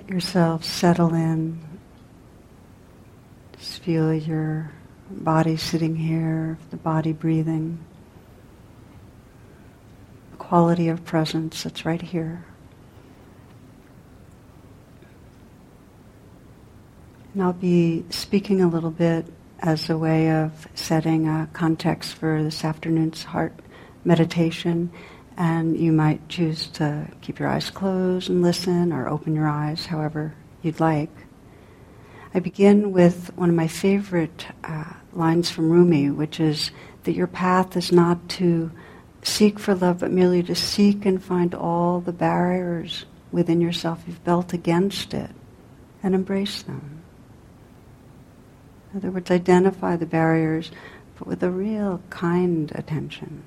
let yourself settle in. Just feel your body sitting here, the body breathing. The quality of presence that's right here. And I'll be speaking a little bit as a way of setting a context for this afternoon's heart meditation and you might choose to keep your eyes closed and listen or open your eyes, however you'd like. I begin with one of my favorite uh, lines from Rumi, which is that your path is not to seek for love, but merely to seek and find all the barriers within yourself you've built against it and embrace them. In other words, identify the barriers, but with a real kind attention.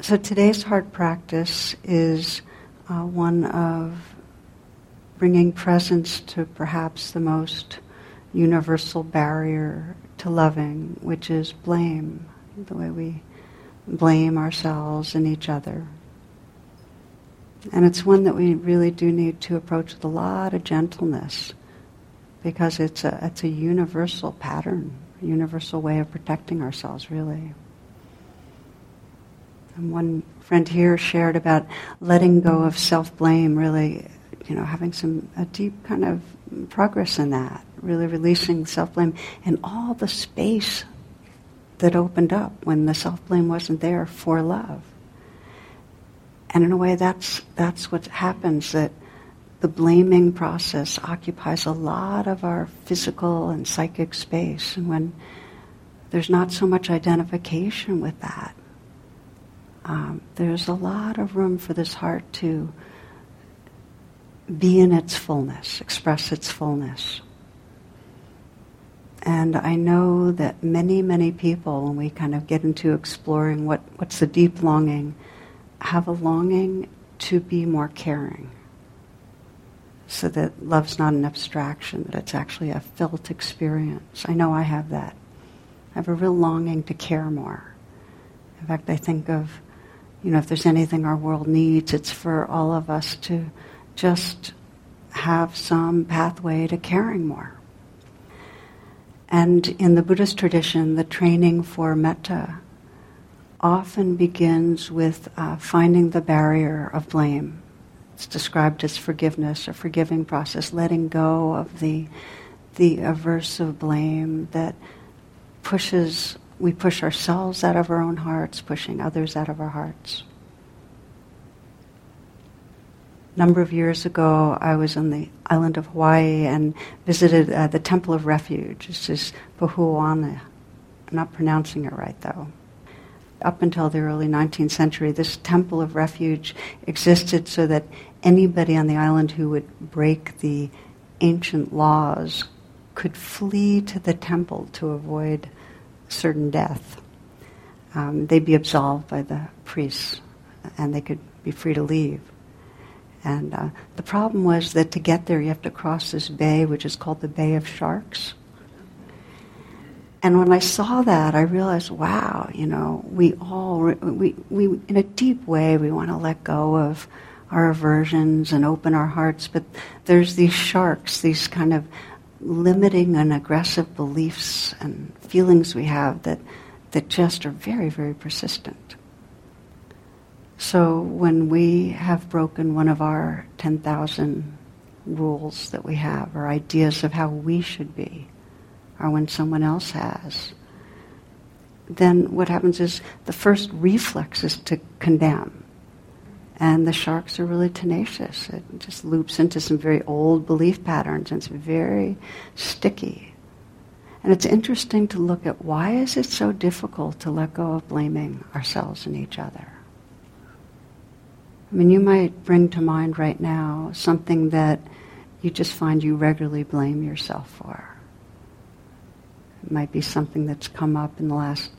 So today's heart practice is uh, one of bringing presence to perhaps the most universal barrier to loving, which is blame, the way we blame ourselves and each other. And it's one that we really do need to approach with a lot of gentleness because it's a, it's a universal pattern, a universal way of protecting ourselves, really. And one friend here shared about letting go of self-blame, really, you know, having some a deep kind of progress in that, really releasing self-blame and all the space that opened up when the self-blame wasn't there for love. And in a way, that's that's what happens. That the blaming process occupies a lot of our physical and psychic space, and when there's not so much identification with that, um, there's a lot of room for this heart to be in its fullness, express its fullness. And I know that many, many people, when we kind of get into exploring what, what's the deep longing, have a longing to be more caring. So that love's not an abstraction, that it's actually a felt experience. I know I have that. I have a real longing to care more. In fact, I think of you know, if there's anything our world needs, it's for all of us to just have some pathway to caring more. And in the Buddhist tradition, the training for metta often begins with uh, finding the barrier of blame. It's described as forgiveness or forgiving process, letting go of the, the aversive blame that pushes we push ourselves out of our own hearts, pushing others out of our hearts. A number of years ago, I was on the island of Hawaii and visited uh, the Temple of Refuge. This is Pahuana. I'm not pronouncing it right, though. Up until the early 19th century, this Temple of Refuge existed so that anybody on the island who would break the ancient laws could flee to the temple to avoid certain death. Um, they'd be absolved by the priests and they could be free to leave. And uh, the problem was that to get there, you have to cross this bay, which is called the Bay of Sharks. And when I saw that, I realized, wow, you know, we all, we, we, in a deep way, we want to let go of our aversions and open our hearts, but there's these sharks, these kind of limiting and aggressive beliefs and feelings we have that, that just are very, very persistent. So when we have broken one of our 10,000 rules that we have, or ideas of how we should be, or when someone else has, then what happens is the first reflex is to condemn and the sharks are really tenacious. It just loops into some very old belief patterns and it's very sticky. And it's interesting to look at why is it so difficult to let go of blaming ourselves and each other? I mean, you might bring to mind right now something that you just find you regularly blame yourself for. It might be something that's come up in the last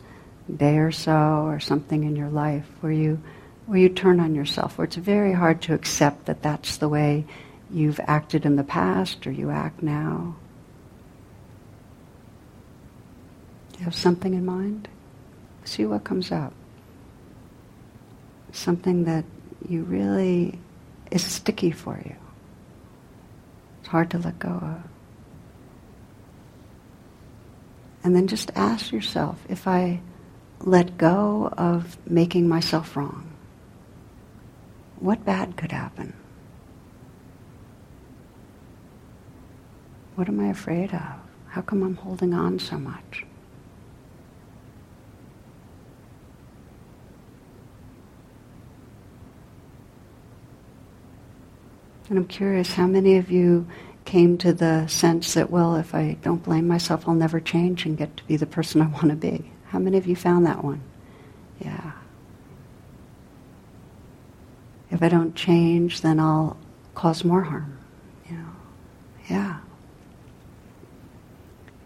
day or so, or something in your life where you where you turn on yourself, where it's very hard to accept that that's the way you've acted in the past or you act now. You have something in mind? See what comes up. Something that you really is sticky for you. It's hard to let go of. And then just ask yourself if I let go of making myself wrong, what bad could happen? What am I afraid of? How come I'm holding on so much? And I'm curious, how many of you came to the sense that, well, if I don't blame myself, I'll never change and get to be the person I want to be? How many of you found that one? Yeah. If I don't change, then I'll cause more harm. You know? Yeah.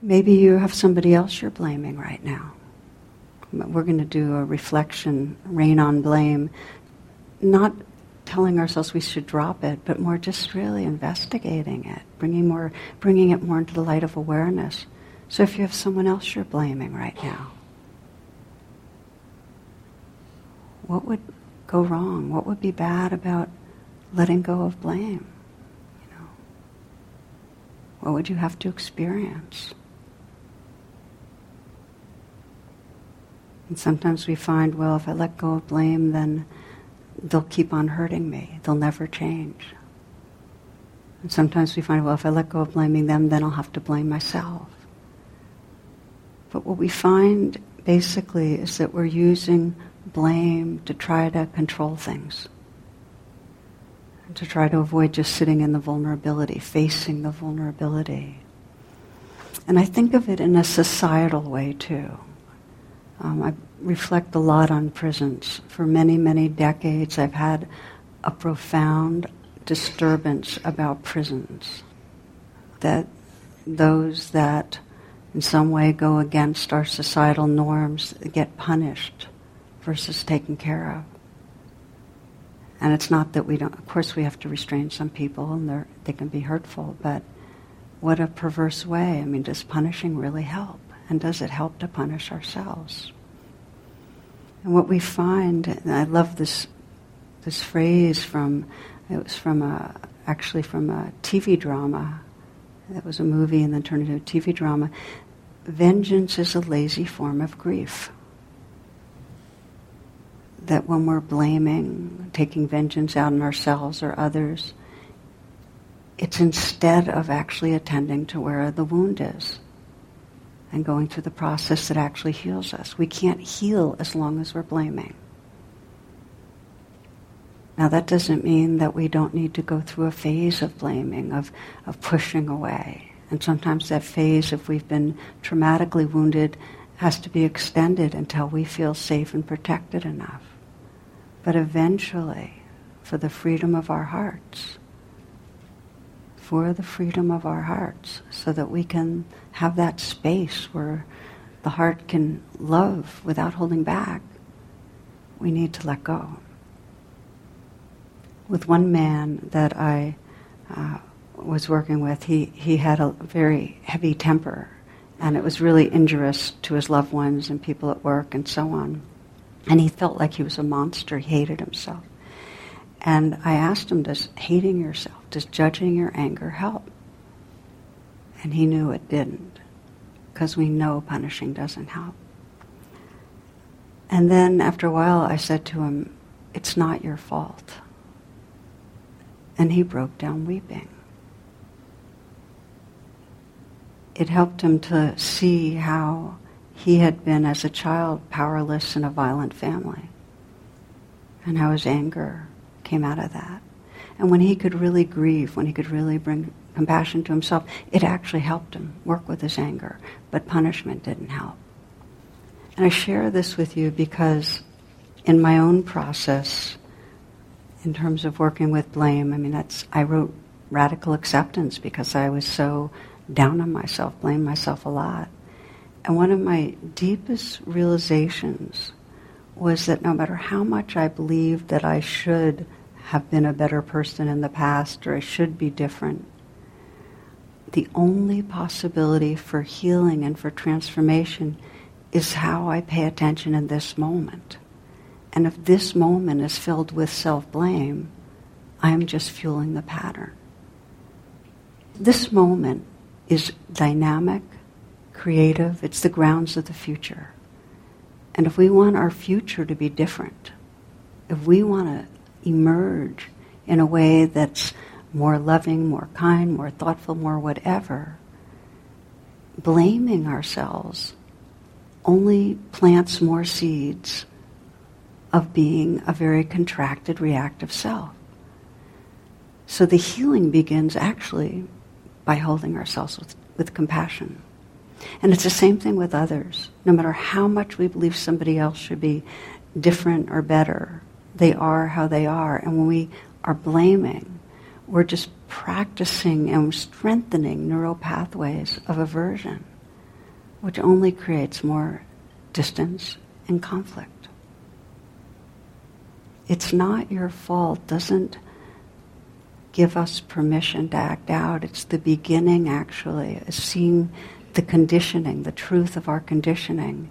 Maybe you have somebody else you're blaming right now. We're going to do a reflection, rain on blame, not telling ourselves we should drop it, but more just really investigating it, bringing more, bringing it more into the light of awareness. So if you have someone else you're blaming right now, what would go wrong? What would be bad about letting go of blame? You know, what would you have to experience? And sometimes we find, well, if I let go of blame, then they'll keep on hurting me. They'll never change. And sometimes we find, well, if I let go of blaming them, then I'll have to blame myself. But what we find basically is that we're using blame to try to control things. To try to avoid just sitting in the vulnerability, facing the vulnerability. And I think of it in a societal way too. Um, I reflect a lot on prisons. For many, many decades, I've had a profound disturbance about prisons. That those that in some way go against our societal norms get punished versus taken care of. And it's not that we don't, of course, we have to restrain some people and they can be hurtful, but what a perverse way. I mean, does punishing really help? And does it help to punish ourselves? And what we find, and I love this this phrase from it was from a actually from a TV drama. It was a movie and then turned into a TV drama. Vengeance is a lazy form of grief. That when we're blaming, taking vengeance out on ourselves or others, it's instead of actually attending to where the wound is and going through the process that actually heals us. We can't heal as long as we're blaming. Now, that doesn't mean that we don't need to go through a phase of blaming, of, of pushing away. And sometimes that phase, if we've been traumatically wounded, has to be extended until we feel safe and protected enough. But eventually, for the freedom of our hearts, for the freedom of our hearts so that we can have that space where the heart can love without holding back, we need to let go. With one man that I uh, was working with, he, he had a very heavy temper, and it was really injurious to his loved ones and people at work and so on. And he felt like he was a monster. He hated himself. And I asked him, Does hating yourself, does judging your anger help? And he knew it didn't, because we know punishing doesn't help. And then after a while, I said to him, It's not your fault. And he broke down weeping. It helped him to see how he had been, as a child, powerless in a violent family, and how his anger came out of that. And when he could really grieve, when he could really bring compassion to himself, it actually helped him work with his anger, but punishment didn't help. And I share this with you because in my own process, in terms of working with blame, I mean, that's, I wrote radical acceptance because I was so down on myself, blamed myself a lot. And one of my deepest realizations was that no matter how much I believed that I should have been a better person in the past or I should be different, the only possibility for healing and for transformation is how I pay attention in this moment. And if this moment is filled with self blame, I am just fueling the pattern. This moment is dynamic, creative, it's the grounds of the future. And if we want our future to be different, if we want to emerge in a way that's more loving, more kind, more thoughtful, more whatever, blaming ourselves only plants more seeds of being a very contracted, reactive self. So the healing begins actually by holding ourselves with, with compassion. And it's the same thing with others. No matter how much we believe somebody else should be different or better, they are how they are. And when we are blaming, we're just practicing and strengthening neural pathways of aversion, which only creates more distance and conflict it's not your fault doesn't give us permission to act out. It's the beginning, actually, seeing the conditioning, the truth of our conditioning,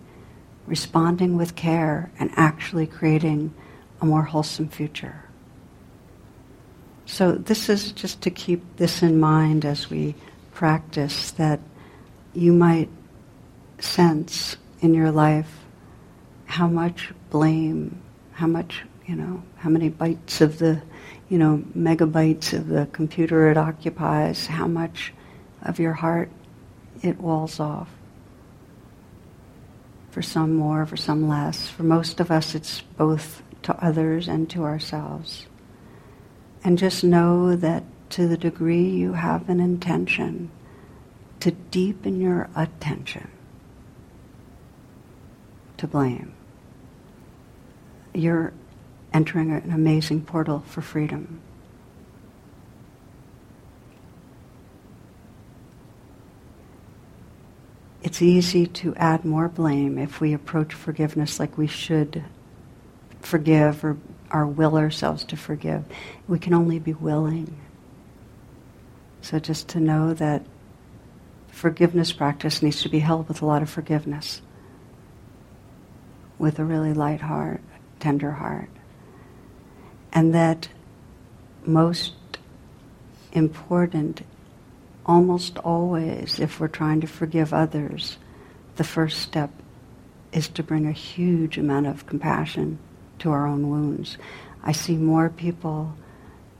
responding with care, and actually creating a more wholesome future. So, this is just to keep this in mind as we practice that you might sense in your life how much blame, how much you know, how many bytes of the, you know, megabytes of the computer it occupies, how much of your heart it walls off. For some more, for some less. For most of us, it's both to others and to ourselves. And just know that to the degree you have an intention to deepen your attention to blame, you're entering an amazing portal for freedom. It's easy to add more blame if we approach forgiveness like we should forgive or, or will ourselves to forgive. We can only be willing. So just to know that forgiveness practice needs to be held with a lot of forgiveness, with a really light heart, tender heart and that most important, almost always, if we're trying to forgive others, the first step is to bring a huge amount of compassion to our own wounds. I see more people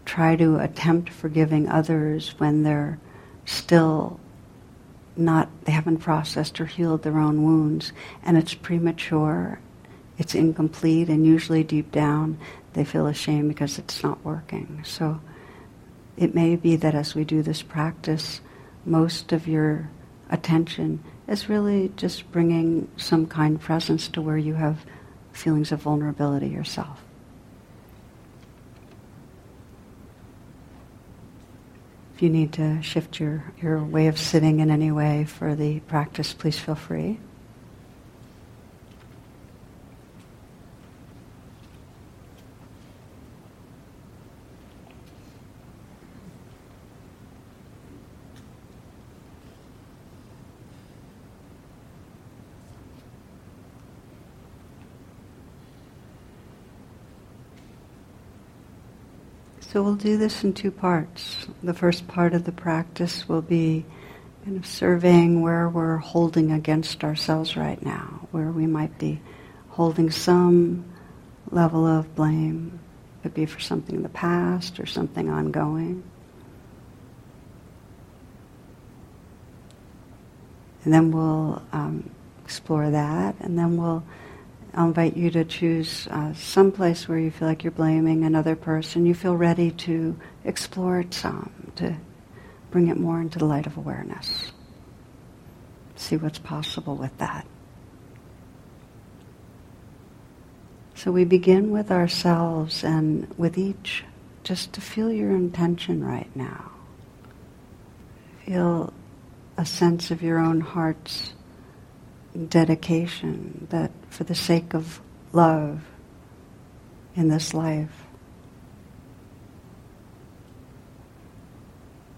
try to attempt forgiving others when they're still not, they haven't processed or healed their own wounds, and it's premature, it's incomplete, and usually deep down they feel ashamed because it's not working. So it may be that as we do this practice, most of your attention is really just bringing some kind presence to where you have feelings of vulnerability yourself. If you need to shift your, your way of sitting in any way for the practice, please feel free. So we'll do this in two parts. The first part of the practice will be kind of surveying where we're holding against ourselves right now, where we might be holding some level of blame. It could be for something in the past or something ongoing. And then we'll um, explore that, and then we'll I'll invite you to choose uh, some place where you feel like you're blaming another person. You feel ready to explore it some, to bring it more into the light of awareness. See what's possible with that. So we begin with ourselves and with each just to feel your intention right now. Feel a sense of your own heart's dedication that for the sake of love in this life,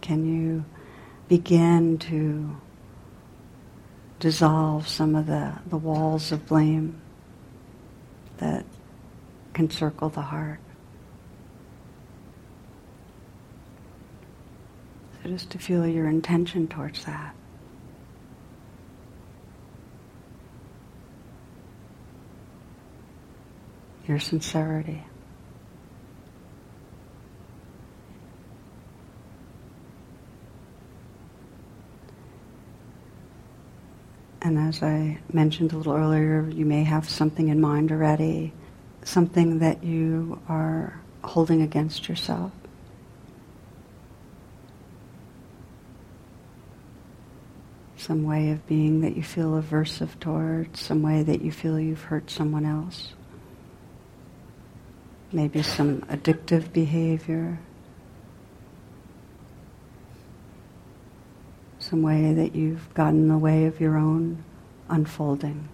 can you begin to dissolve some of the, the walls of blame that can circle the heart? So just to feel your intention towards that. Your sincerity. And as I mentioned a little earlier, you may have something in mind already, something that you are holding against yourself. Some way of being that you feel aversive towards, some way that you feel you've hurt someone else. Maybe some addictive behavior. some way that you've gotten in the way of your own unfolding.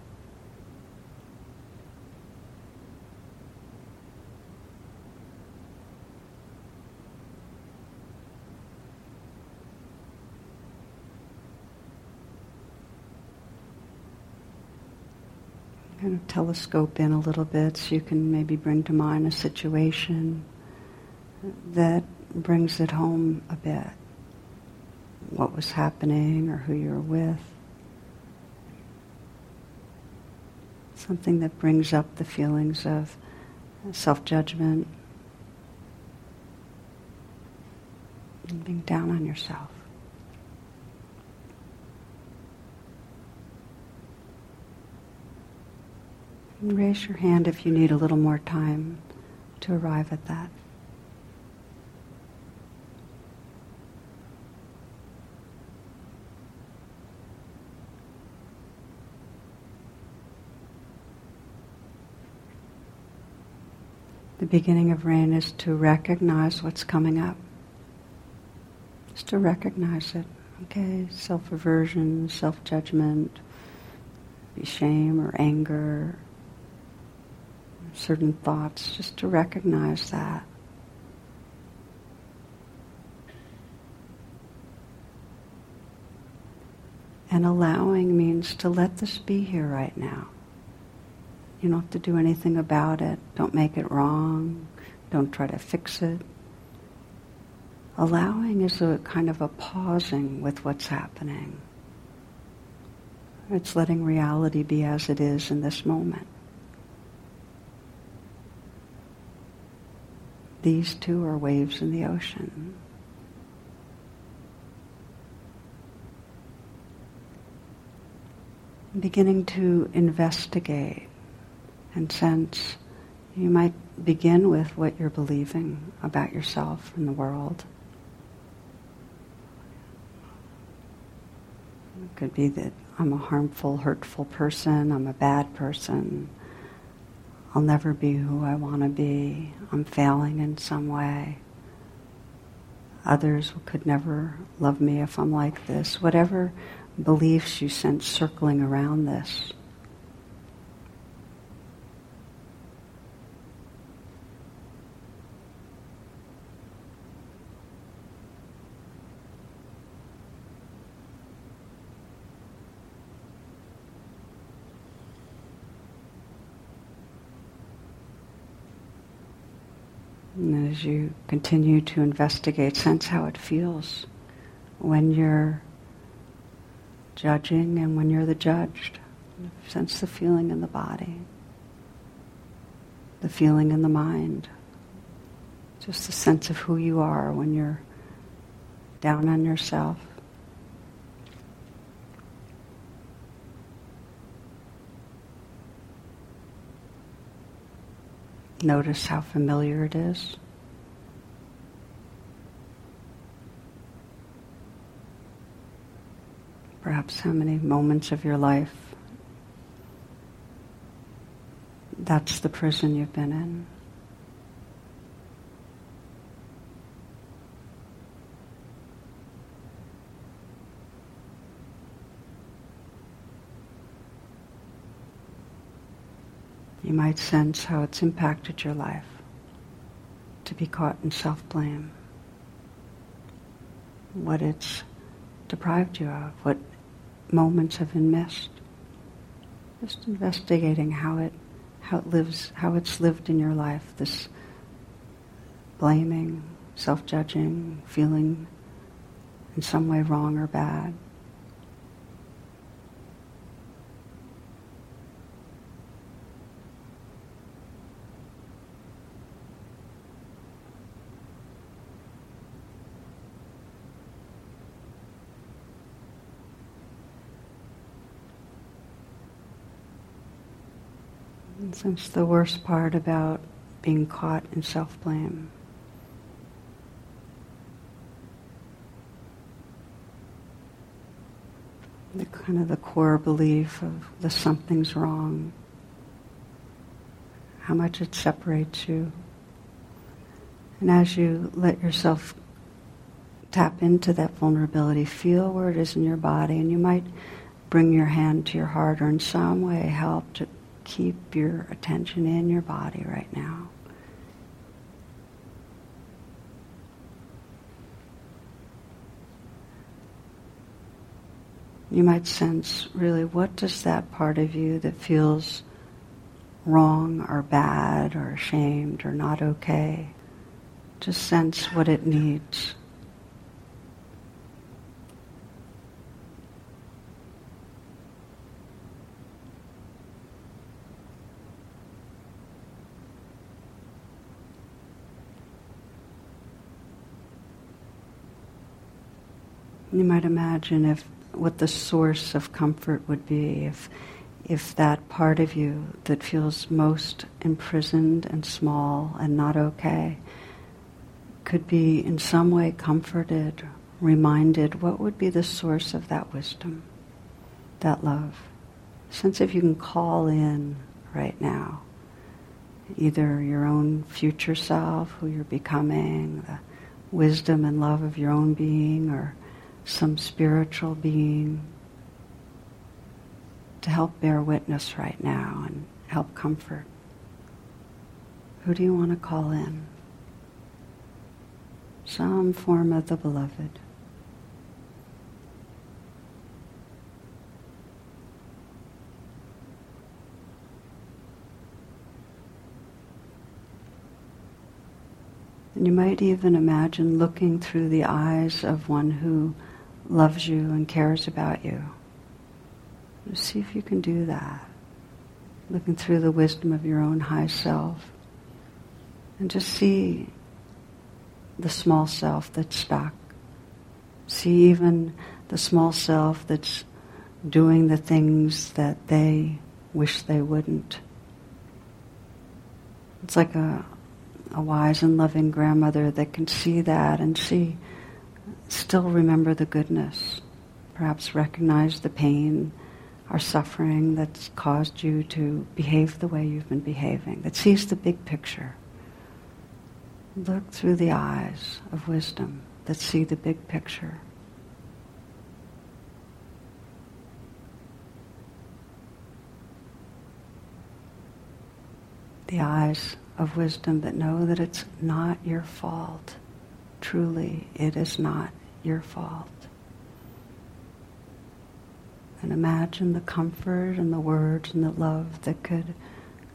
Kind of telescope in a little bit so you can maybe bring to mind a situation that brings it home a bit what was happening or who you were with. Something that brings up the feelings of self judgment and being down on yourself. Raise your hand if you need a little more time to arrive at that. The beginning of rain is to recognize what's coming up. Just to recognize it. Okay, self aversion, self judgment, shame or anger, certain thoughts, just to recognize that. And allowing means to let this be here right now. You don't have to do anything about it. Don't make it wrong. Don't try to fix it. Allowing is a kind of a pausing with what's happening. It's letting reality be as it is in this moment. These two are waves in the ocean. Beginning to investigate and sense. You might begin with what you're believing about yourself and the world. It could be that I'm a harmful, hurtful person, I'm a bad person, I'll never be who I want to be, I'm failing in some way. Others could never love me if I'm like this. Whatever beliefs you sense circling around this. And as you continue to investigate, sense how it feels when you're judging and when you're the judged. Sense the feeling in the body, the feeling in the mind, just the sense of who you are when you're down on yourself. Notice how familiar it is. Perhaps how many moments of your life that's the prison you've been in. You might sense how it's impacted your life to be caught in self blame, what it's deprived you of, what moments have been missed. Just investigating how it how it lives how it's lived in your life, this blaming, self judging, feeling in some way wrong or bad. Since the worst part about being caught in self blame. The kind of the core belief of the something's wrong, how much it separates you. And as you let yourself tap into that vulnerability, feel where it is in your body, and you might bring your hand to your heart or in some way help to keep your attention in your body right now. You might sense really what does that part of you that feels wrong or bad or ashamed or not okay, just sense what it needs. You might imagine if what the source of comfort would be if if that part of you that feels most imprisoned and small and not okay could be in some way comforted, reminded, what would be the source of that wisdom, that love? Sense if you can call in right now, either your own future self, who you're becoming, the wisdom and love of your own being, or some spiritual being to help bear witness right now and help comfort? Who do you want to call in? Some form of the beloved. And you might even imagine looking through the eyes of one who loves you and cares about you. See if you can do that. Looking through the wisdom of your own high self. And just see the small self that's stuck. See even the small self that's doing the things that they wish they wouldn't. It's like a, a wise and loving grandmother that can see that and see still remember the goodness, perhaps recognize the pain or suffering that's caused you to behave the way you've been behaving, that sees the big picture. Look through the eyes of wisdom that see the big picture. The eyes of wisdom that know that it's not your fault truly it is not your fault. And imagine the comfort and the words and the love that could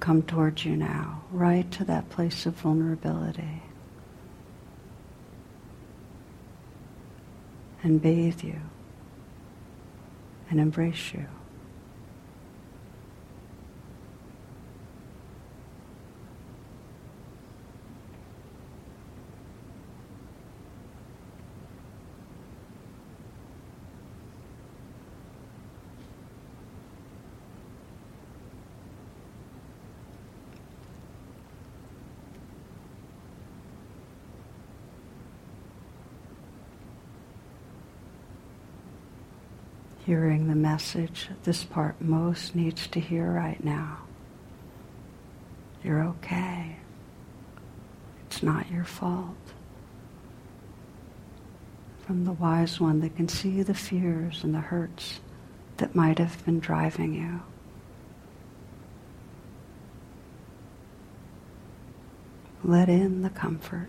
come towards you now, right to that place of vulnerability. And bathe you and embrace you. Hearing the message this part most needs to hear right now. You're okay. It's not your fault. From the wise one that can see the fears and the hurts that might have been driving you. Let in the comfort.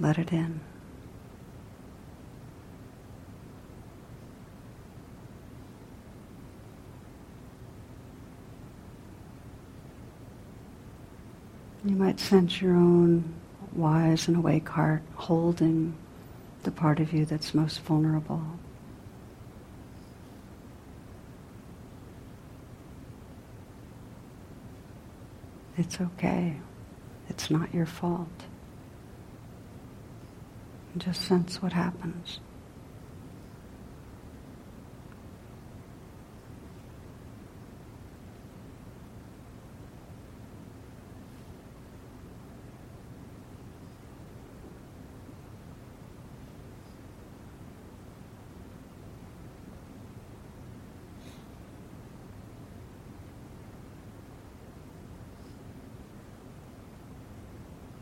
Let it in. You might sense your own wise and awake heart holding the part of you that's most vulnerable. It's okay. It's not your fault. Just sense what happens.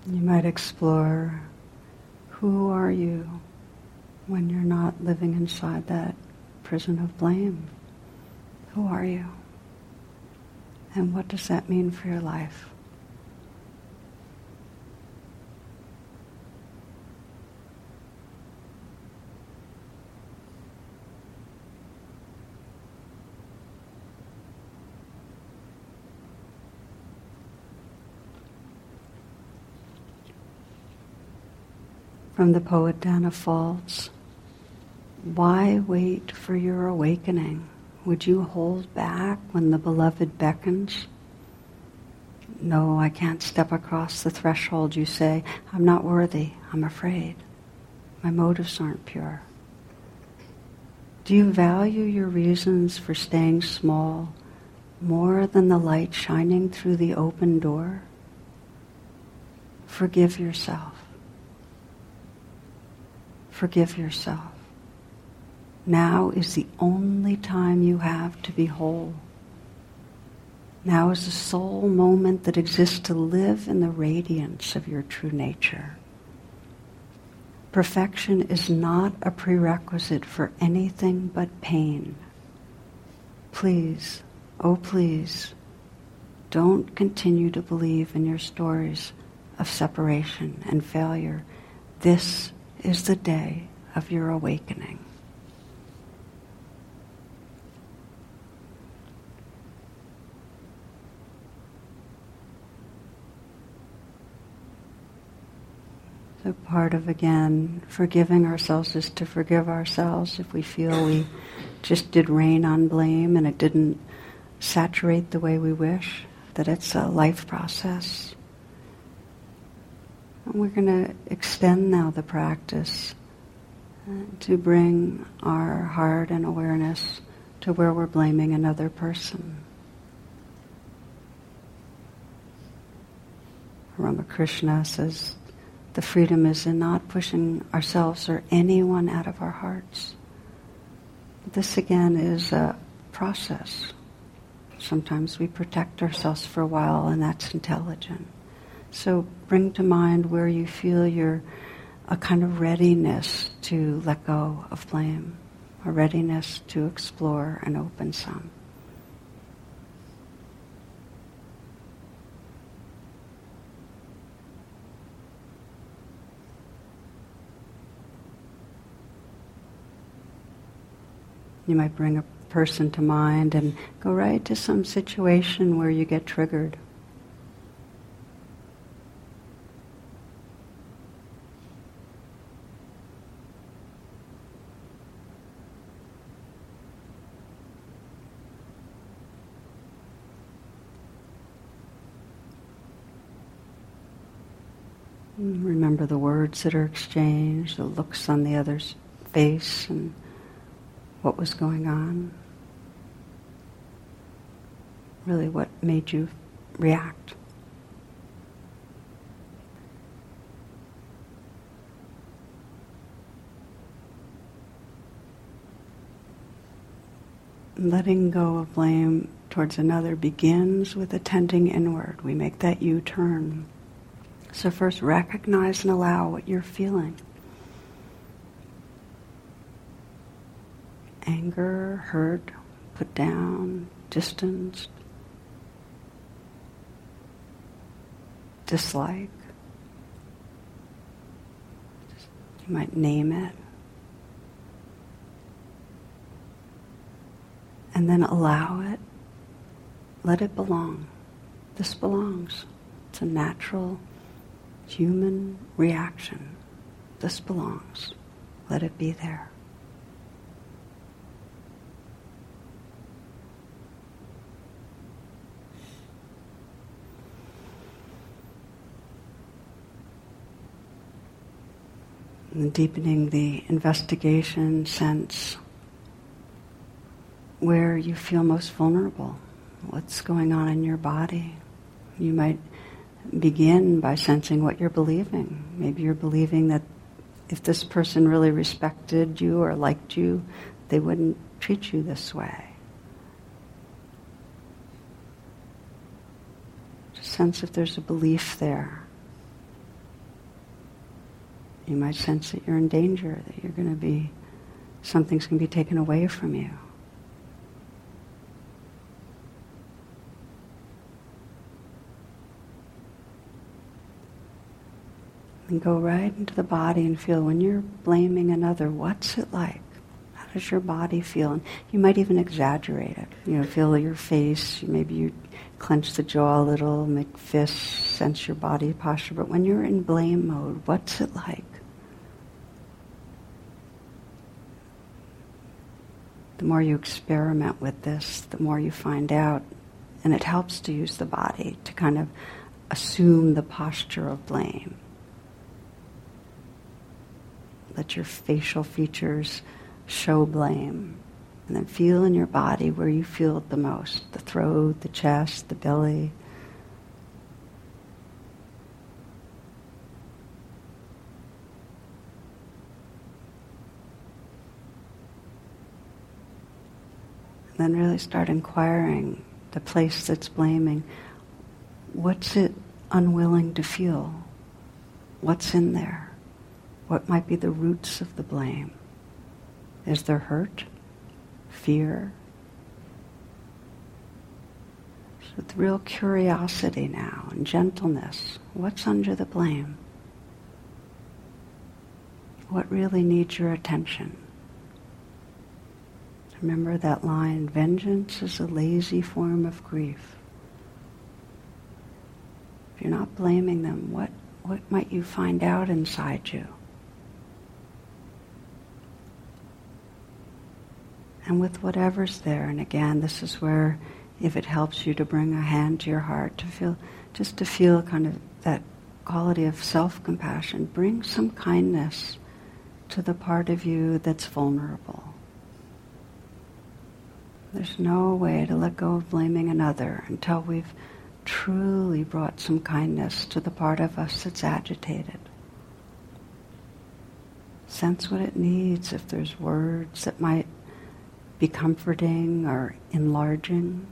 You might explore who are you when you're not living inside that prison of blame? Who are you? And what does that mean for your life? From the poet Danna Faulds. Why wait for your awakening? Would you hold back when the beloved beckons? No, I can't step across the threshold. You say, I'm not worthy. I'm afraid. My motives aren't pure. Do you value your reasons for staying small more than the light shining through the open door? Forgive yourself. Forgive yourself. Now is the only time you have to be whole. Now is the sole moment that exists to live in the radiance of your true nature. Perfection is not a prerequisite for anything but pain. Please, oh please, don't continue to believe in your stories of separation and failure. This is the day of your awakening. So part of again forgiving ourselves is to forgive ourselves if we feel we just did rain on blame and it didn't saturate the way we wish, that it's a life process. And we're going to extend now the practice uh, to bring our heart and awareness to where we're blaming another person. Ramakrishna says the freedom is in not pushing ourselves or anyone out of our hearts. This again is a process. Sometimes we protect ourselves for a while, and that's intelligent. So bring to mind where you feel you're a kind of readiness to let go of blame, a readiness to explore and open some. You might bring a person to mind and go right to some situation where you get triggered. Remember the words that are exchanged, the looks on the other's face, and what was going on. Really, what made you react. letting go of blame towards another begins with attending inward. We make that U turn. So, first, recognize and allow what you're feeling anger, hurt, put down, distanced, dislike. You might name it. And then allow it. Let it belong. This belongs. It's a natural human reaction. This belongs. Let it be there. And deepening the investigation sense where you feel most vulnerable, what's going on in your body. You might begin by sensing what you're believing. Maybe you're believing that if this person really respected you or liked you, they wouldn't treat you this way. Just sense if there's a belief there. You might sense that you're in danger, that you're going to be, something's going to be taken away from you. And go right into the body and feel when you're blaming another, what's it like? How does your body feel? And you might even exaggerate it. You know, feel your face. Maybe you clench the jaw a little, make fists, sense your body posture. But when you're in blame mode, what's it like? the more you experiment with this, the more you find out. And it helps to use the body to kind of assume the posture of blame. Let your facial features show blame. And then feel in your body where you feel it the most the throat, the chest, the belly. And then really start inquiring the place that's blaming. What's it unwilling to feel? What's in there? What might be the roots of the blame? Is there hurt? Fear? So with real curiosity now and gentleness, what's under the blame? What really needs your attention? Remember that line vengeance is a lazy form of grief. If you're not blaming them, what, what might you find out inside you? And with whatever's there, and again, this is where, if it helps you to bring a hand to your heart, to feel, just to feel kind of that quality of self compassion, bring some kindness to the part of you that's vulnerable. There's no way to let go of blaming another until we've truly brought some kindness to the part of us that's agitated. Sense what it needs if there's words that might be comforting or enlarging.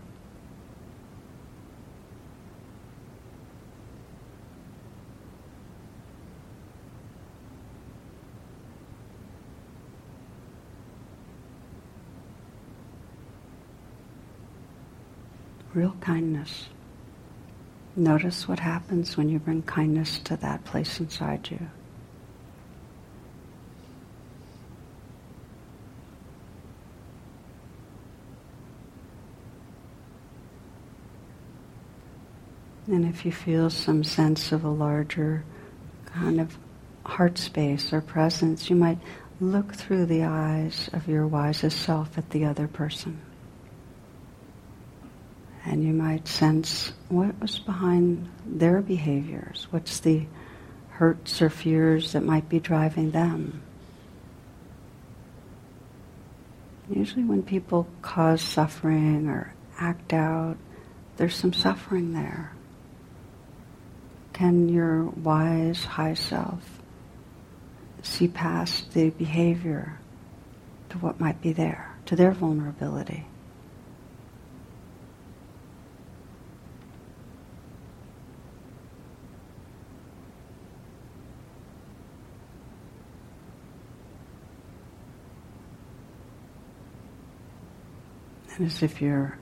real kindness. Notice what happens when you bring kindness to that place inside you. And if you feel some sense of a larger kind of heart space or presence, you might look through the eyes of your wisest self at the other person and you might sense what was behind their behaviors. What's the hurts or fears that might be driving them? Usually, when people cause suffering or act out, there's some suffering there can your wise high self see past the behavior to what might be there, to their vulnerability? And as if you're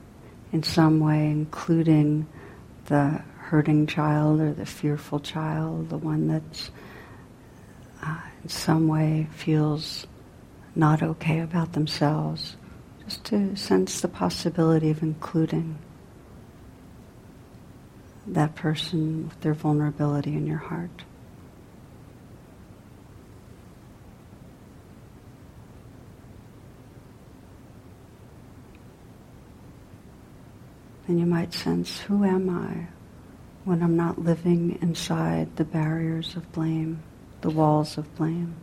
in some way including the hurting child or the fearful child, the one that's uh, in some way feels not okay about themselves, just to sense the possibility of including that person with their vulnerability in your heart. And you might sense, who am I when I'm not living inside the barriers of blame, the walls of blame?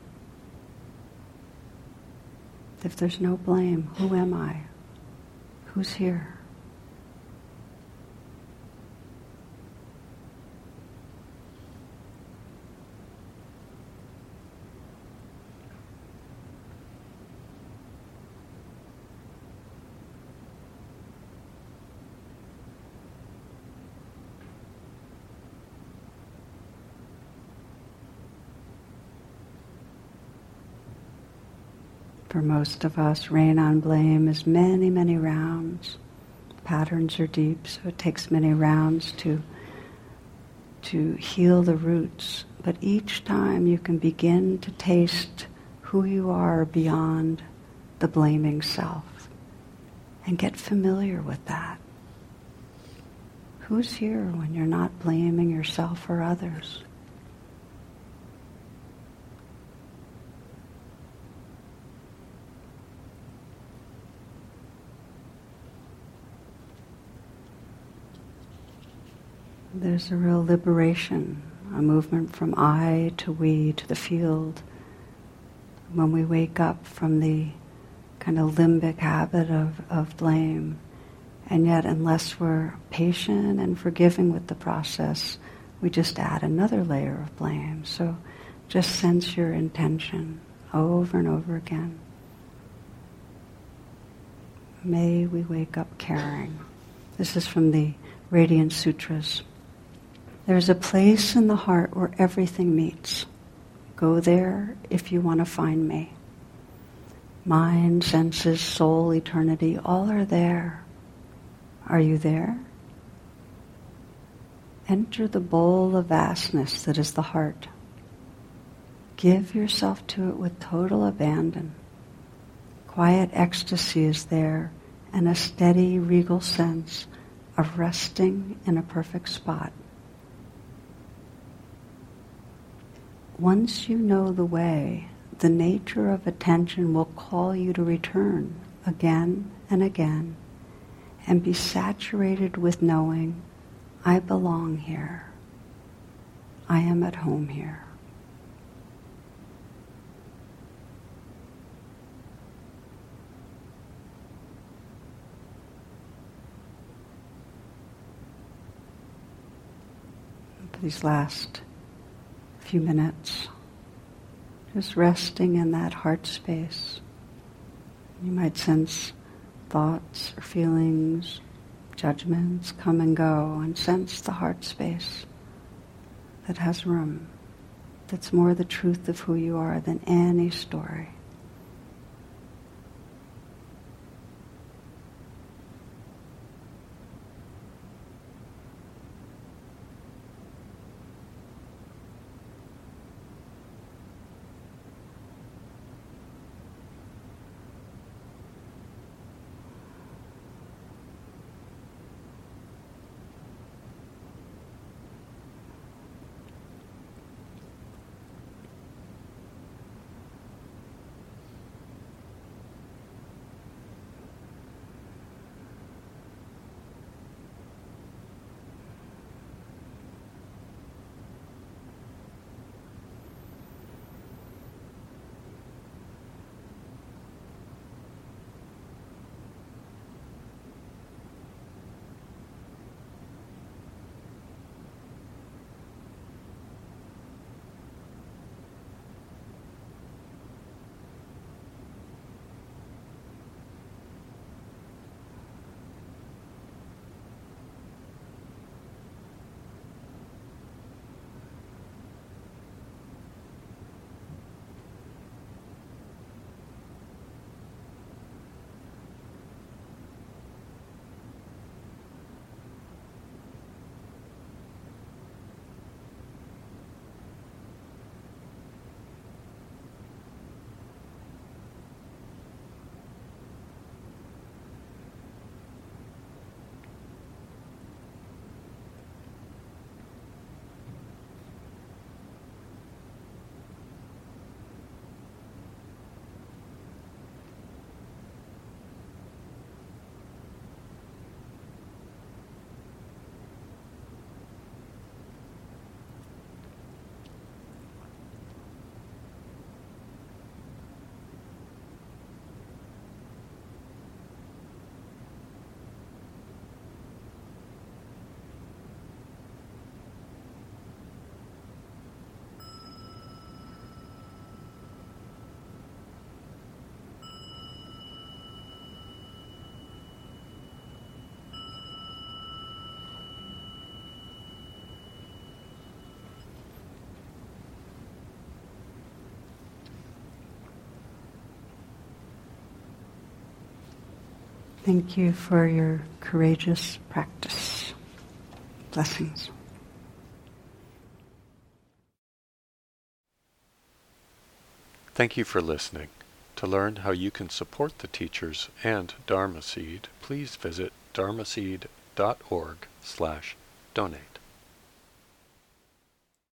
If there's no blame, who am I? Who's here? For most of us, RAIN on blame is many, many rounds. Patterns are deep, so it takes many rounds to, to heal the roots. But each time you can begin to taste who you are beyond the blaming self and get familiar with that. Who's here when you're not blaming yourself or others? There's a real liberation, a movement from I to we to the field. When we wake up from the kind of limbic habit of, of blame, and yet, unless we're patient and forgiving with the process, we just add another layer of blame. So just sense your intention over and over again. May we wake up caring. This is from the Radiance Sutras. There's a place in the heart where everything meets. Go there if you want to find me. Mind, senses, soul, eternity, all are there. Are you there? Enter the bowl of vastness that is the heart. Give yourself to it with total abandon. Quiet ecstasy is there and a steady, regal sense of resting in a perfect spot. Once you know the way, the nature of attention will call you to return again and again and be saturated with knowing, I belong here. I am at home here. For these last few minutes, just resting in that heart space. You might sense thoughts or feelings, judgments come and go, and sense the heart space that has room, that's more the truth of who you are than any story. Thank you for your courageous practice. Blessings. Thank you for listening. To learn how you can support the teachers and Dharma Seed, please visit dharmaseed.org slash donate.